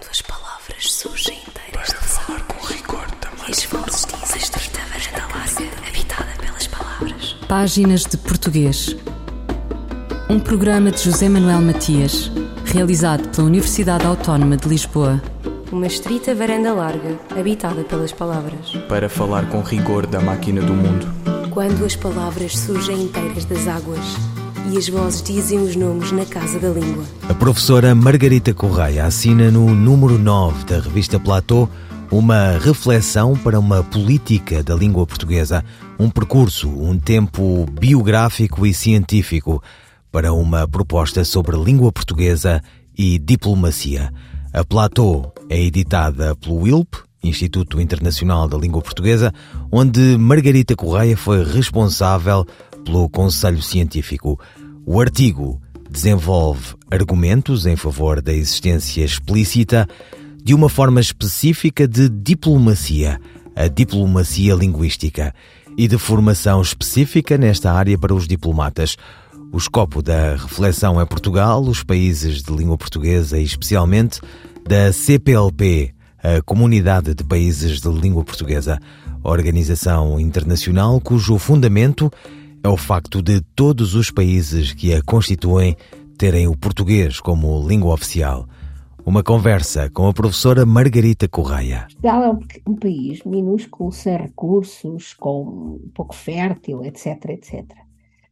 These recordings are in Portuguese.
Quando as palavras surgem inteiras Para falar com rigor também. E vozes dizem estreita varanda larga, habitada pelas palavras. Páginas de Português. Um programa de José Manuel Matias, realizado pela Universidade Autónoma de Lisboa. Uma estrita varanda larga, habitada pelas palavras. Para falar com rigor da máquina do mundo. Quando as palavras surgem inteiras das águas e as vozes dizem os nomes na casa da língua. A professora Margarita Correia assina no número 9 da revista Platô uma reflexão para uma política da língua portuguesa, um percurso, um tempo biográfico e científico para uma proposta sobre língua portuguesa e diplomacia. A Platô é editada pelo ILP, Instituto Internacional da Língua Portuguesa, onde Margarita Correia foi responsável pelo Conselho Científico. O artigo desenvolve argumentos em favor da existência explícita de uma forma específica de diplomacia, a diplomacia linguística, e de formação específica nesta área para os diplomatas. O escopo da reflexão é Portugal, os países de língua portuguesa e especialmente da CPLP, a Comunidade de Países de Língua Portuguesa, organização internacional cujo fundamento é o facto de todos os países que a constituem terem o português como língua oficial. Uma conversa com a professora Margarita Correia. Portugal é um, país minúsculo, sem recursos, com pouco fértil, etc, etc.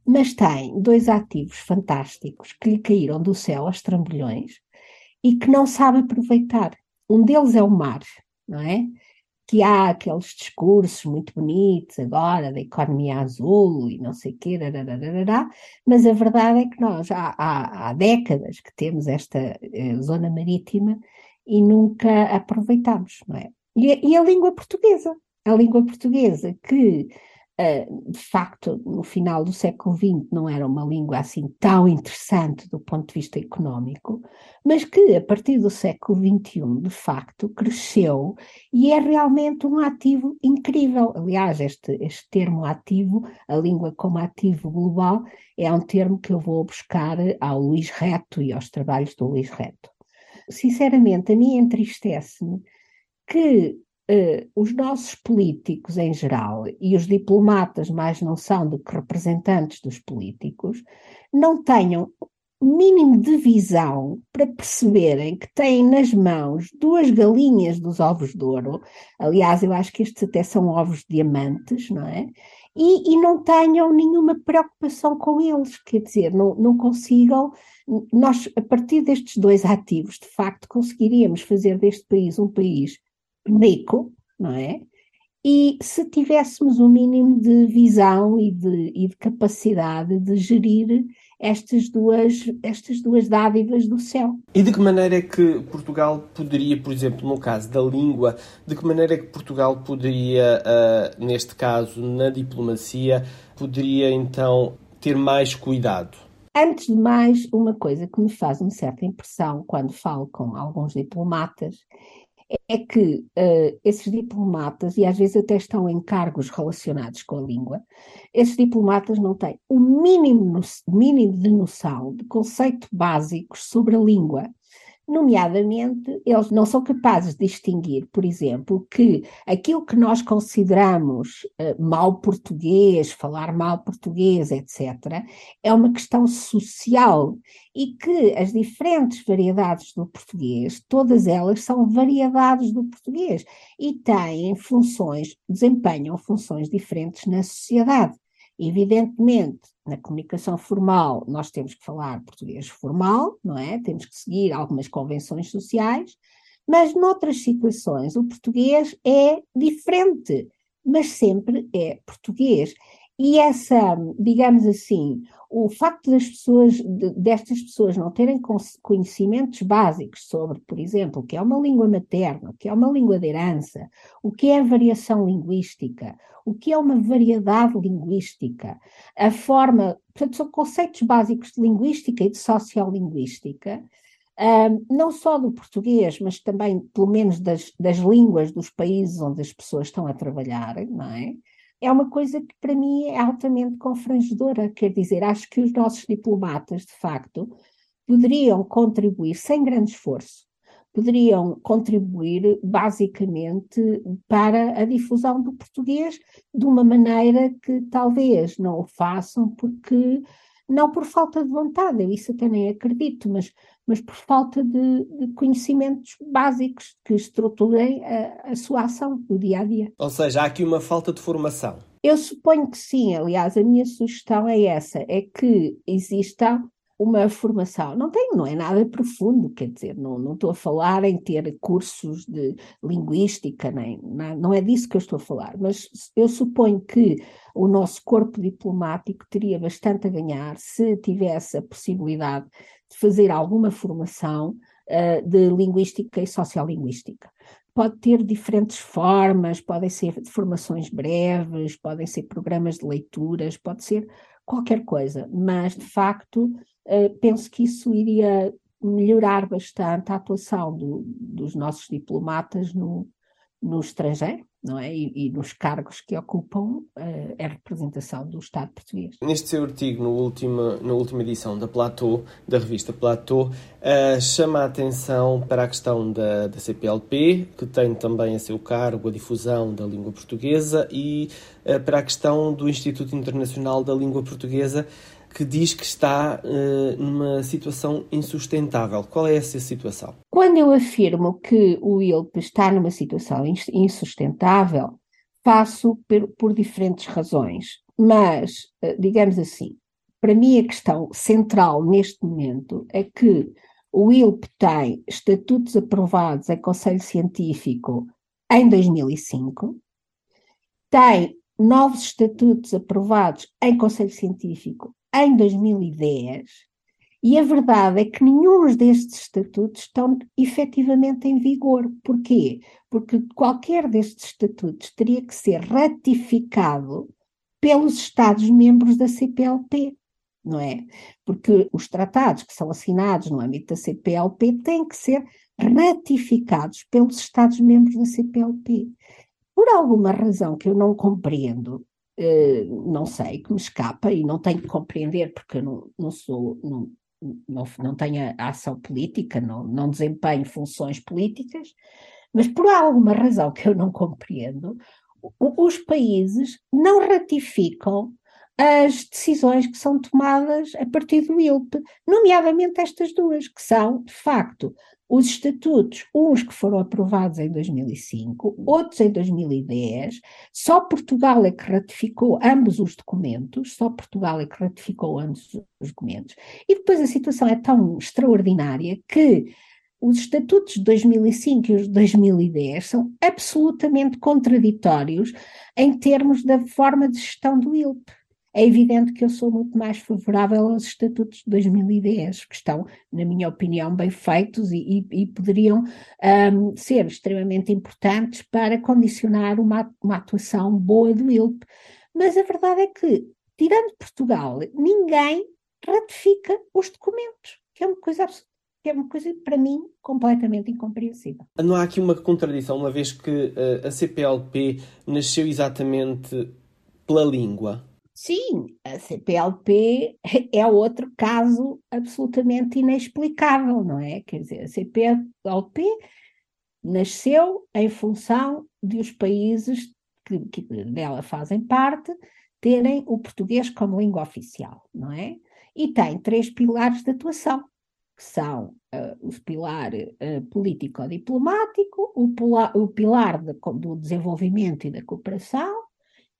Mas tem dois ativos fantásticos que lhe caíram do céu aos trambolhões e que não sabe aproveitar. Um deles é o mar, não é? Que há aqueles discursos muito bonitos agora da economia azul e não sei o quê, mas a verdade é que nós há, há, há décadas que temos esta eh, zona marítima e nunca aproveitamos, não é? E, e a língua portuguesa, a língua portuguesa que De facto, no final do século XX não era uma língua assim tão interessante do ponto de vista económico, mas que a partir do século XXI, de facto, cresceu e é realmente um ativo incrível. Aliás, este, este termo ativo, a língua como ativo global, é um termo que eu vou buscar ao Luís Reto e aos trabalhos do Luís Reto. Sinceramente, a mim entristece-me que Uh, os nossos políticos em geral e os diplomatas, mais não são do que representantes dos políticos, não tenham mínimo de visão para perceberem que têm nas mãos duas galinhas dos ovos de ouro. Aliás, eu acho que estes até são ovos diamantes, não é? E, e não tenham nenhuma preocupação com eles, quer dizer, não, não consigam. Nós, a partir destes dois ativos, de facto, conseguiríamos fazer deste país um país rico, não é? E se tivéssemos um mínimo de visão e de, e de capacidade de gerir estas duas, estas duas dádivas do céu. E de que maneira é que Portugal poderia, por exemplo, no caso da língua, de que maneira é que Portugal poderia, uh, neste caso, na diplomacia, poderia então ter mais cuidado? Antes de mais, uma coisa que me faz uma certa impressão quando falo com alguns diplomatas é que uh, esses diplomatas, e às vezes até estão em cargos relacionados com a língua, esses diplomatas não têm o mínimo, mínimo de noção de conceitos básicos sobre a língua Nomeadamente, eles não são capazes de distinguir, por exemplo, que aquilo que nós consideramos uh, mal português, falar mal português, etc., é uma questão social e que as diferentes variedades do português, todas elas são variedades do português e têm funções, desempenham funções diferentes na sociedade. Evidentemente, na comunicação formal, nós temos que falar português formal, não é? Temos que seguir algumas convenções sociais, mas noutras situações o português é diferente, mas sempre é português. E essa, digamos assim, o facto das pessoas, destas pessoas não terem conhecimentos básicos sobre, por exemplo, o que é uma língua materna, o que é uma língua de herança, o que é variação linguística, o que é uma variedade linguística, a forma, portanto, são conceitos básicos de linguística e de sociolinguística, um, não só do português, mas também, pelo menos, das, das línguas dos países onde as pessoas estão a trabalhar, não é? É uma coisa que para mim é altamente confrangedora. Quer dizer, acho que os nossos diplomatas, de facto, poderiam contribuir sem grande esforço, poderiam contribuir basicamente para a difusão do português de uma maneira que talvez não o façam porque não por falta de vontade, eu isso até nem acredito, mas, mas por falta de, de conhecimentos básicos que estruturem a, a, sua ação do dia a dia. Ou seja, há aqui uma falta de formação. Eu suponho que sim, aliás, a minha sugestão é essa: é que exista uma formação. Não tem, não é nada profundo, quer dizer, não, não estou a falar em ter cursos de linguística, nem, não é disso que eu estou a falar, mas eu suponho que o nosso corpo diplomático teria bastante a ganhar se tivesse a possibilidade de fazer alguma formação uh, de linguística e sociolinguística. Pode ter diferentes formas, podem ser formações breves, podem ser programas de leituras, pode ser qualquer coisa, mas de facto uh, penso que isso iria melhorar bastante a atuação do, dos nossos diplomatas no, no estrangeiro não é? E, e, nos cargos que ocupam uh, a representação do Estado português. Neste seu artigo, no último, na última edição da Platô, da revista Platô, uh, chama a atenção para a questão da, da CPLP, que tem também a seu cargo a difusão da língua portuguesa, e uh, para a questão do Instituto Internacional da Língua Portuguesa, que diz que está uh, numa situação insustentável. Qual é essa situação? Quando eu afirmo que o ILP está numa situação insustentável, faço por, por diferentes razões. Mas, uh, digamos assim, para mim a questão central neste momento é que o ILP tem estatutos aprovados em Conselho Científico em 2005, tem novos estatutos aprovados em Conselho Científico em 2010, e a verdade é que nenhum destes estatutos estão efetivamente em vigor. Porquê? Porque qualquer destes estatutos teria que ser ratificado pelos Estados-membros da CPLP, não é? Porque os tratados que são assinados no âmbito da CPLP têm que ser ratificados pelos Estados-membros da CPLP. Por alguma razão que eu não compreendo, eh, não sei, que me escapa e não tenho que compreender porque eu não, não sou, não, não, não tenho ação política, não, não desempenho funções políticas, mas por alguma razão que eu não compreendo, os países não ratificam as decisões que são tomadas a partir do ILP, nomeadamente estas duas, que são, de facto, os estatutos, uns que foram aprovados em 2005, outros em 2010, só Portugal é que ratificou ambos os documentos, só Portugal é que ratificou ambos os documentos. E depois a situação é tão extraordinária que os estatutos de 2005 e os de 2010 são absolutamente contraditórios em termos da forma de gestão do ILP. É evidente que eu sou muito mais favorável aos estatutos de 2010, que estão, na minha opinião, bem feitos e, e, e poderiam um, ser extremamente importantes para condicionar uma, uma atuação boa do ILP. Mas a verdade é que, tirando Portugal, ninguém ratifica os documentos, que é uma coisa absoluta é uma coisa, para mim, completamente incompreensível. Não há aqui uma contradição, uma vez que uh, a CPLP nasceu exatamente pela língua, Sim, a CPLP é outro caso absolutamente inexplicável, não é? Quer dizer, a CPLP nasceu em função de os países que, que dela fazem parte terem o português como língua oficial, não é? E tem três pilares de atuação, que são uh, o pilar uh, político-diplomático, o, o, pilar de, do desenvolvimento e da cooperação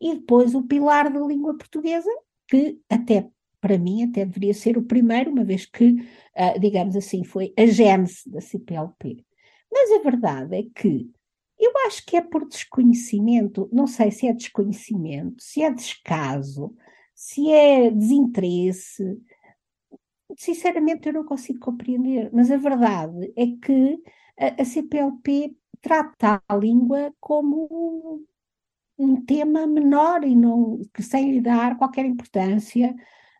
e depois o pilar da língua portuguesa, que até para mim até deveria ser o primeiro, uma vez que, uh, digamos assim, foi a gênese da CPLP. Mas a verdade é que eu acho que é por desconhecimento, não sei se é desconhecimento, se é descaso, se é desinteresse, sinceramente eu não consigo compreender, mas a verdade é que a, a CPLP trata a língua como um tema menor e não, que sem lhe dar qualquer importância.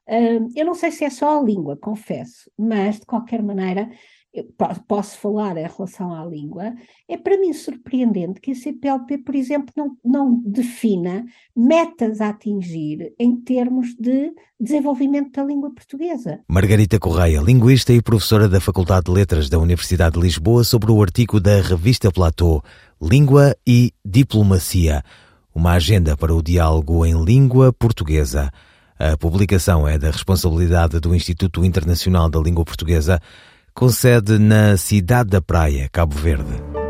Uh, eu não sei se é só a língua, confesso, mas de qualquer maneira posso falar em relação à língua, é para mim surpreendente que a CPLP, por exemplo, não, não defina metas a atingir em termos de desenvolvimento da língua portuguesa. Margarita Correia, linguista e professora da Faculdade de Letras da Universidade de Lisboa, sobre o artigo da revista Platô, Língua e Diplomacia, uma agenda para o diálogo em língua portuguesa. A publicação é da responsabilidade do Instituto Internacional da Língua Portuguesa, com sede na cidade da Praia, Cabo Verde.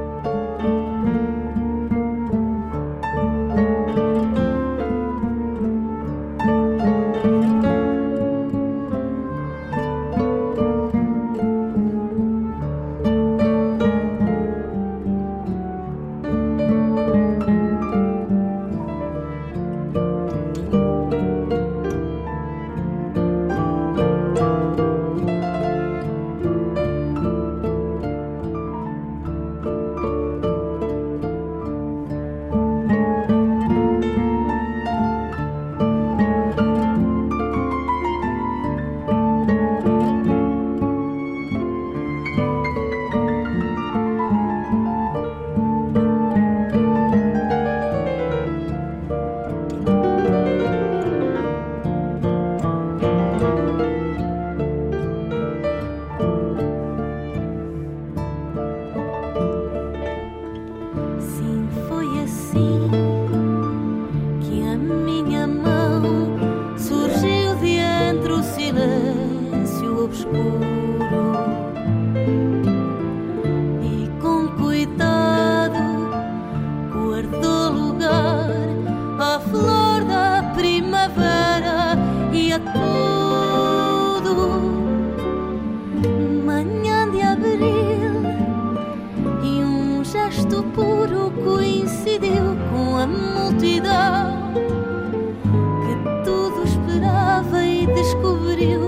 говорил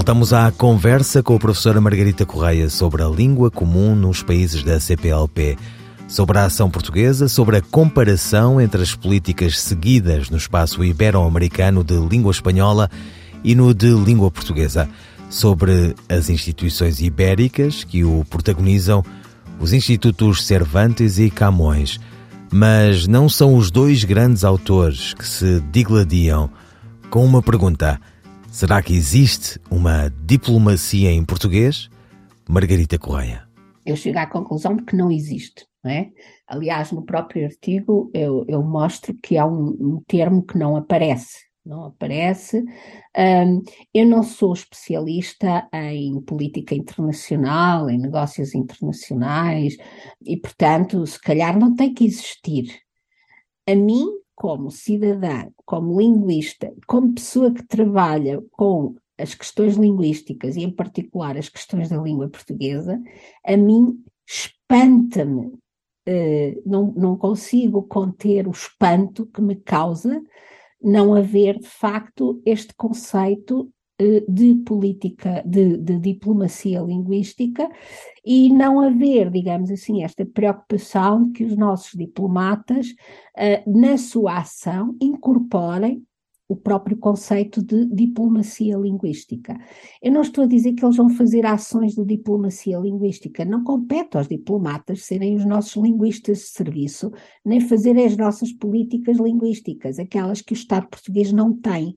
Voltamos à conversa com a professora Margarita Correia sobre a língua comum nos países da CPLP, sobre a ação portuguesa, sobre a comparação entre as políticas seguidas no espaço ibero-americano de língua espanhola e no de língua portuguesa, sobre as instituições ibéricas que o protagonizam os institutos Cervantes e Camões, mas não são os dois grandes autores que se digladiam com uma pergunta: será que existe uma diplomacia em português? Margarita Correia. Eu chego à conclusão de que não existe. Não é? Aliás, no próprio artigo eu, eu mostro que há um, um termo que não aparece não aparece. Um, eu não sou especialista em política internacional, em negócios internacionais, e, portanto, se calhar não tem que existir. A mim, como cidadã, como linguista, como pessoa que trabalha com as questões linguísticas e, em particular, as questões da língua portuguesa, a mim espanta-me. Uh, não, não consigo conter o espanto que me causa não haver, de facto, este conceito de política, de, de, diplomacia linguística e não haver, digamos assim, esta preocupação que os nossos diplomatas, uh, na sua ação, incorporem o próprio conceito de diplomacia linguística. Eu não estou a dizer que eles vão fazer ações de diplomacia linguística, não compete aos diplomatas serem os nossos linguistas de serviço, nem fazerem as nossas políticas linguísticas, aquelas que o Estado português não tem.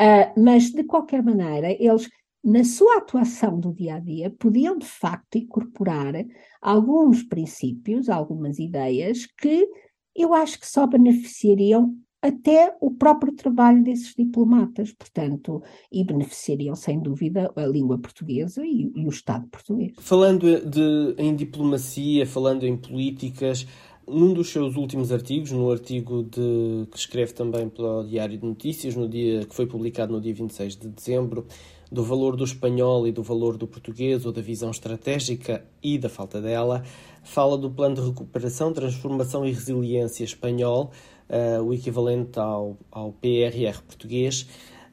Uh, mas, de qualquer maneira, eles na sua atuação do dia a dia, podiam de facto incorporar alguns princípios, algumas ideias que eu acho que só beneficiariam até o próprio trabalho desses diplomatas, portanto, e beneficiariam sem dúvida a língua portuguesa e, e o Estado português. Falando de, em diplomacia, falando em políticas, num dos seus últimos artigos, no artigo de, que escreve também para o Diário de Notícias, no dia que foi publicado no dia 26 de dezembro, do valor do espanhol e do valor do português, ou da visão estratégica e da falta dela, fala do plano de recuperação, transformação e resiliência espanhol, uh, o equivalente ao, ao PRR português,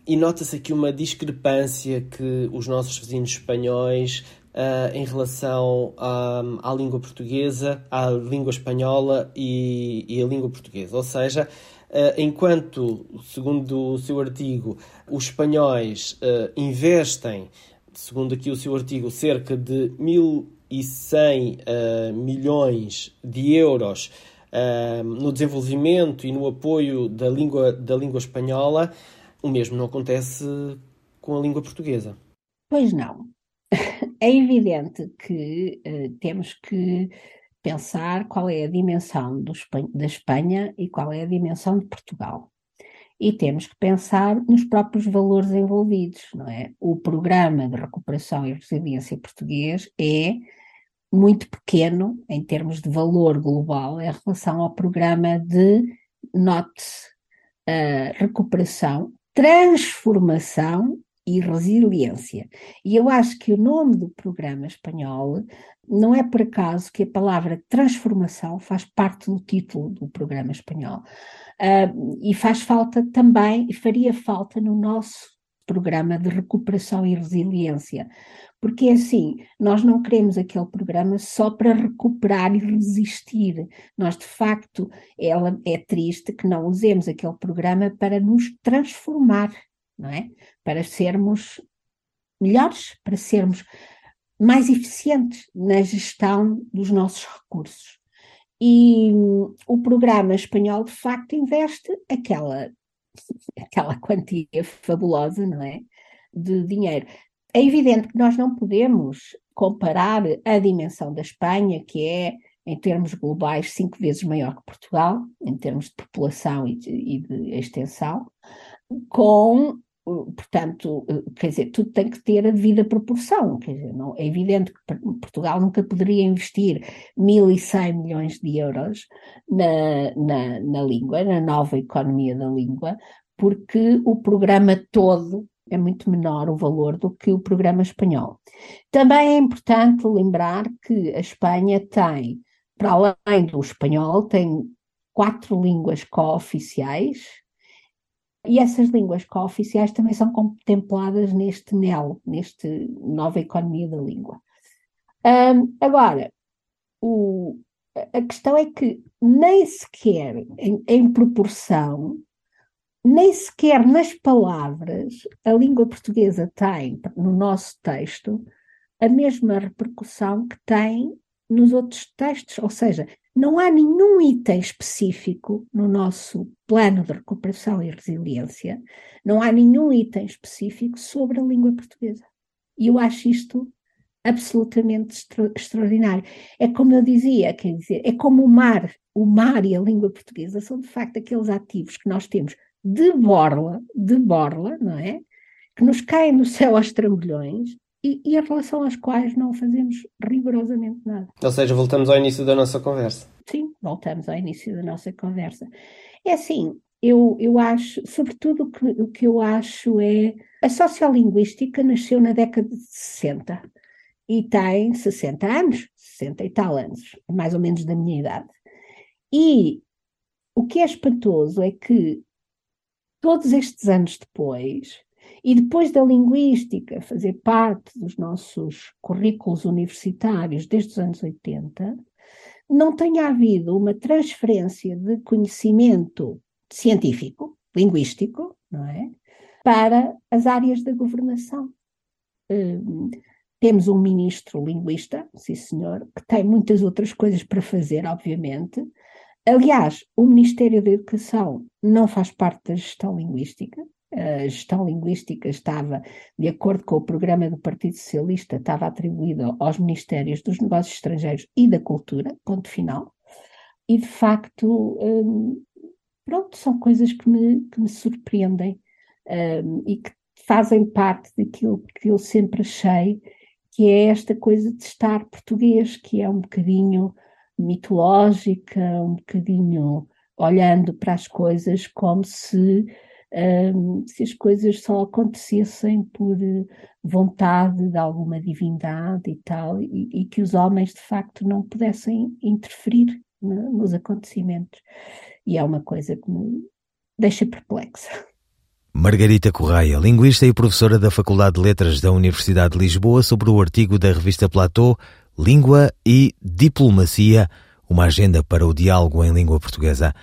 e nota-se aqui uma discrepância que os nossos vizinhos espanhóis Uh, em relação à, à, língua portuguesa, à língua espanhola e, e à língua portuguesa. Ou seja, uh, enquanto, segundo o seu artigo, os espanhóis uh, investem, segundo aqui o seu artigo, cerca de 1.100 milhões de euros no desenvolvimento e no apoio da língua, da língua espanhola, o mesmo não acontece com a língua portuguesa. Pois não. É evidente que uh, temos que pensar qual é a dimensão do, da Espanha e qual é a dimensão de Portugal. E temos que pensar nos próprios valores envolvidos, não é? O programa de recuperação e resiliência português é muito pequeno em termos de valor global em relação ao programa de NOT, uh, recuperação, transformação e resiliência. E eu acho que o nome do programa espanhol não é por acaso que a palavra transformação faz parte do título do programa espanhol. Uh, e faz falta também, e faria falta no nosso programa de recuperação e resiliência, porque é assim, nós não queremos aquele programa só para recuperar e resistir. Nós, de facto, ela, é triste que não usemos aquele programa para nos transformar, não é? Para sermos melhores, para sermos mais eficientes na gestão dos nossos recursos. E hum, o programa espanhol, de facto, investe aquela, aquela quantia fabulosa, não é? De dinheiro. É evidente que nós não podemos comparar a dimensão da Espanha, que é, em termos globais, cinco vezes maior que Portugal, em termos de população e de, e de extensão, com portanto, quer dizer, tudo tem que ter a devida proporção, quer dizer, não, é evidente que Portugal nunca poderia investir 1.100 milhões de euros na, na, na língua, na nova economia da língua, porque o programa todo é muito menor o valor do que o programa espanhol. Também é importante lembrar que a Espanha tem, para além do espanhol, tem quatro línguas cooficiais, e essas línguas cooficiais também são contempladas neste NEL, neste Nova Economia da Língua. Um, agora, o, a questão é que nem sequer em, em proporção nem sequer nas palavras a língua portuguesa tem, no nosso texto, a mesma repercussão que tem nos outros textos, ou seja, não há nenhum item específico no nosso plano de recuperação e resiliência, não há nenhum item específico sobre a língua portuguesa. E eu acho isto absolutamente extra extraordinário. É como eu dizia, quer dizer, é como o mar. O mar e a língua portuguesa são de facto aqueles ativos que nós temos de borla, de borla, não é? Que nos caem do céu aos trambolhões e, e em relação às quais não fazemos rigorosamente nada. Ou seja, voltamos ao início da nossa conversa. Sim, voltamos ao início da nossa conversa. É assim, eu, eu acho, sobretudo o que, o que eu acho é a sociolinguística nasceu na década de 60 e tem 60 anos, 60 e tal anos, mais ou menos da minha idade. E o que é espantoso é que todos estes anos depois, e depois da linguística fazer parte dos nossos currículos universitários desde os anos 80, não tenha havido uma transferência de conhecimento científico, linguístico, não é? Para as áreas da governação. Hum, temos um ministro linguista, sim senhor, que tem muitas outras coisas para fazer, obviamente. Aliás, o Ministério da Educação não faz parte da gestão linguística. A gestão linguística estava, de acordo com o programa do Partido Socialista, estava atribuída aos Ministérios dos Negócios Estrangeiros e da Cultura, ponto final. E, de facto, hum, pronto, são coisas que me, que me surpreendem um, e que fazem parte daquilo que eu sempre achei que é esta coisa de estar português, que é um bocadinho mitológica, um bocadinho olhando para as coisas como se, um, se as coisas só acontecessem por vontade de alguma divindade e tal, e, e que os homens de facto não pudessem interferir né, nos acontecimentos e é uma coisa que me deixa perplexa. Margarita Correia, linguista e professora da Faculdade de Letras da Universidade de Lisboa, sobre o artigo da revista Platô, Língua e Diplomacia, uma agenda para o diálogo em língua portuguesa.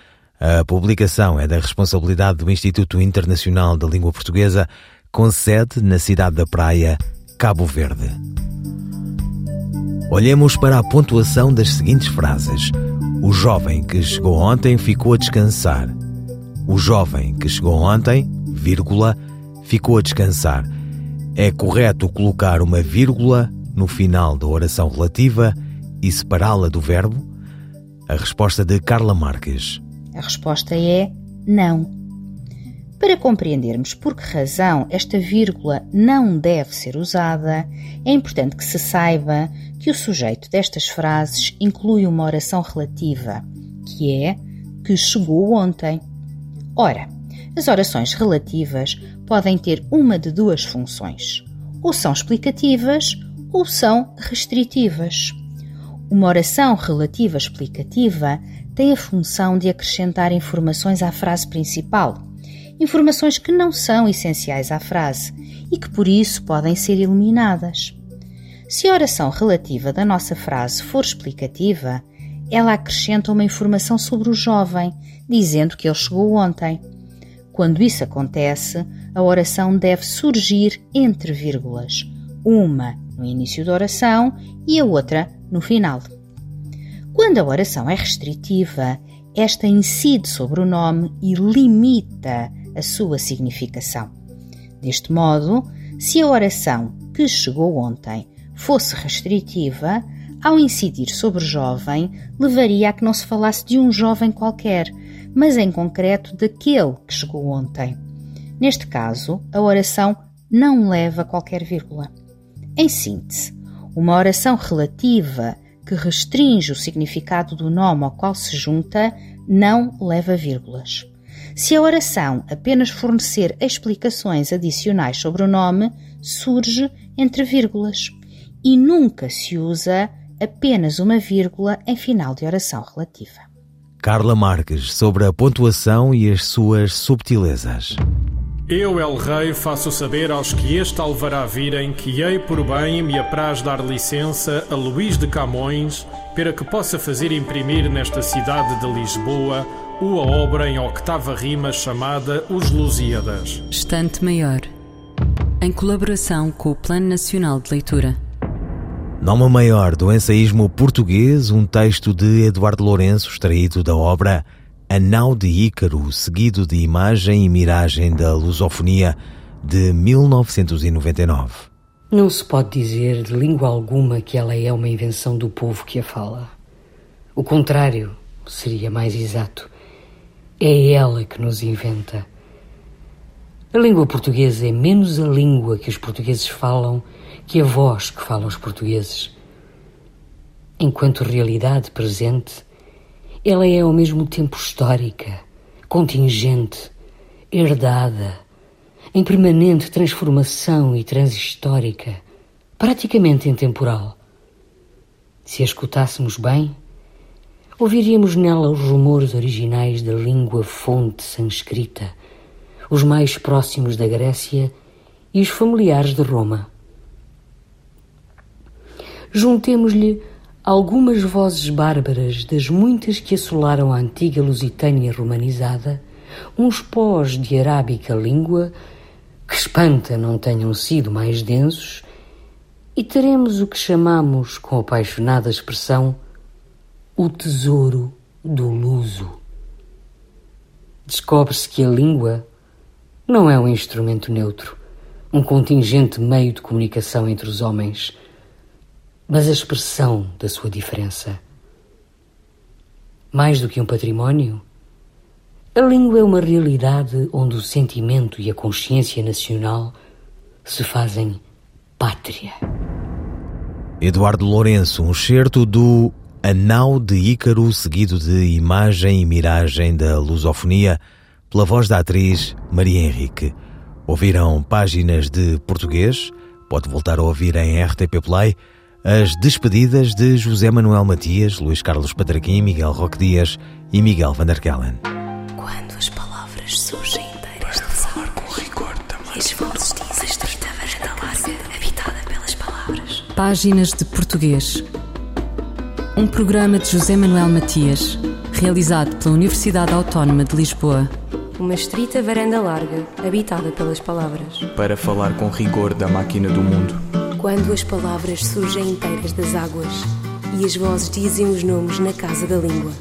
A publicação é da responsabilidade do Instituto Internacional da Língua Portuguesa, com sede na cidade da Praia, Cabo Verde. Olhemos para a pontuação das seguintes frases. O jovem que chegou ontem ficou a descansar. O jovem que chegou ontem, vírgula, ficou a descansar. É correto colocar uma vírgula no final da oração relativa e separá-la do verbo? A resposta de Carla Marques. A resposta é não. Para compreendermos por que razão esta vírgula não deve ser usada, é importante que se saiba que o sujeito destas frases inclui uma oração relativa, que é que chegou ontem. Ora, as orações relativas podem ter uma de duas funções: ou são explicativas ou são restritivas. Uma oração relativa explicativa tem a função de acrescentar informações à frase principal informações que não são essenciais à frase e que por isso podem ser eliminadas. Se a oração relativa da nossa frase for explicativa, ela acrescenta uma informação sobre o jovem, dizendo que ele chegou ontem. Quando isso acontece, a oração deve surgir entre vírgulas, uma no início da oração e a outra no final. Quando a oração é restritiva, esta incide sobre o nome e limita a sua significação. Deste modo, se a oração que chegou ontem fosse restritiva, ao incidir sobre jovem, levaria a que não se falasse de um jovem qualquer, mas em concreto daquele que chegou ontem. Neste caso, a oração não leva qualquer vírgula. Em síntese, uma oração relativa que restringe o significado do nome ao qual se junta não leva vírgulas. Se a oração apenas fornecer explicações adicionais sobre o nome, surge entre vírgulas e nunca se usa apenas uma vírgula em final de oração relativa. Carla Marques sobre a pontuação e as suas subtilezas. Eu, El Rei, faço saber aos que este alvará virem que hei por bem me apraz dar licença a Luís de Camões para que possa fazer imprimir nesta cidade de Lisboa uma obra em octava rima chamada Os Lusíadas. Estante Maior, em colaboração com o Plano Nacional de Leitura. Nome maior do ensaísmo português, um texto de Eduardo Lourenço, extraído da obra A Nau de Ícaro, seguido de Imagem e Miragem da Lusofonia, de 1999. Não se pode dizer de língua alguma que ela é uma invenção do povo que a fala. O contrário seria mais exato. É ela que nos inventa, A língua portuguesa é menos a língua que os portugueses falam que a voz que falam os portugueses. Enquanto realidade presente, ela é ao mesmo tempo histórica, contingente, herdada, em permanente transformação e transhistórica, praticamente intemporal. Se a escutássemos bem, ouviríamos nela os rumores originais da língua fonte sanscrita os mais próximos da Grécia e os familiares de Roma. Juntemos-lhe algumas vozes bárbaras das muitas que assolaram a antiga Lusitânia romanizada, uns pós de arábica língua, que espanta não tenham sido mais densos, e teremos o que chamamos, com apaixonada expressão, o tesouro do luso. Descobre-se que a língua não é um instrumento neutro, um contingente meio de comunicação entre os homens, mas a expressão da sua diferença. Mais do que um património, a língua é uma realidade onde o sentimento e a consciência nacional se fazem pátria. Eduardo Lourenço, um certo do Anal de Ícaro, seguido de Imagem e Miragem da Lusofonia, pela voz da atriz Maria Henrique. Ouviram páginas de português, pode voltar a ouvir em RTP Play, as despedidas de José Manuel Matias, Luís Carlos Patraquim, Miguel Roque Dias e Miguel Van der Kellen. Quando as palavras surgem inteiras de falar com rigor também. E estreita varanda larga, habitada pelas palavras. Páginas de português. Um programa de José Manuel Matias, realizado pela Universidade Autónoma de Lisboa uma estrita varanda larga, habitada pelas palavras. Para falar com rigor da máquina do mundo. Quando as palavras surgem inteiras das águas e as vozes dizem os nomes na casa da língua.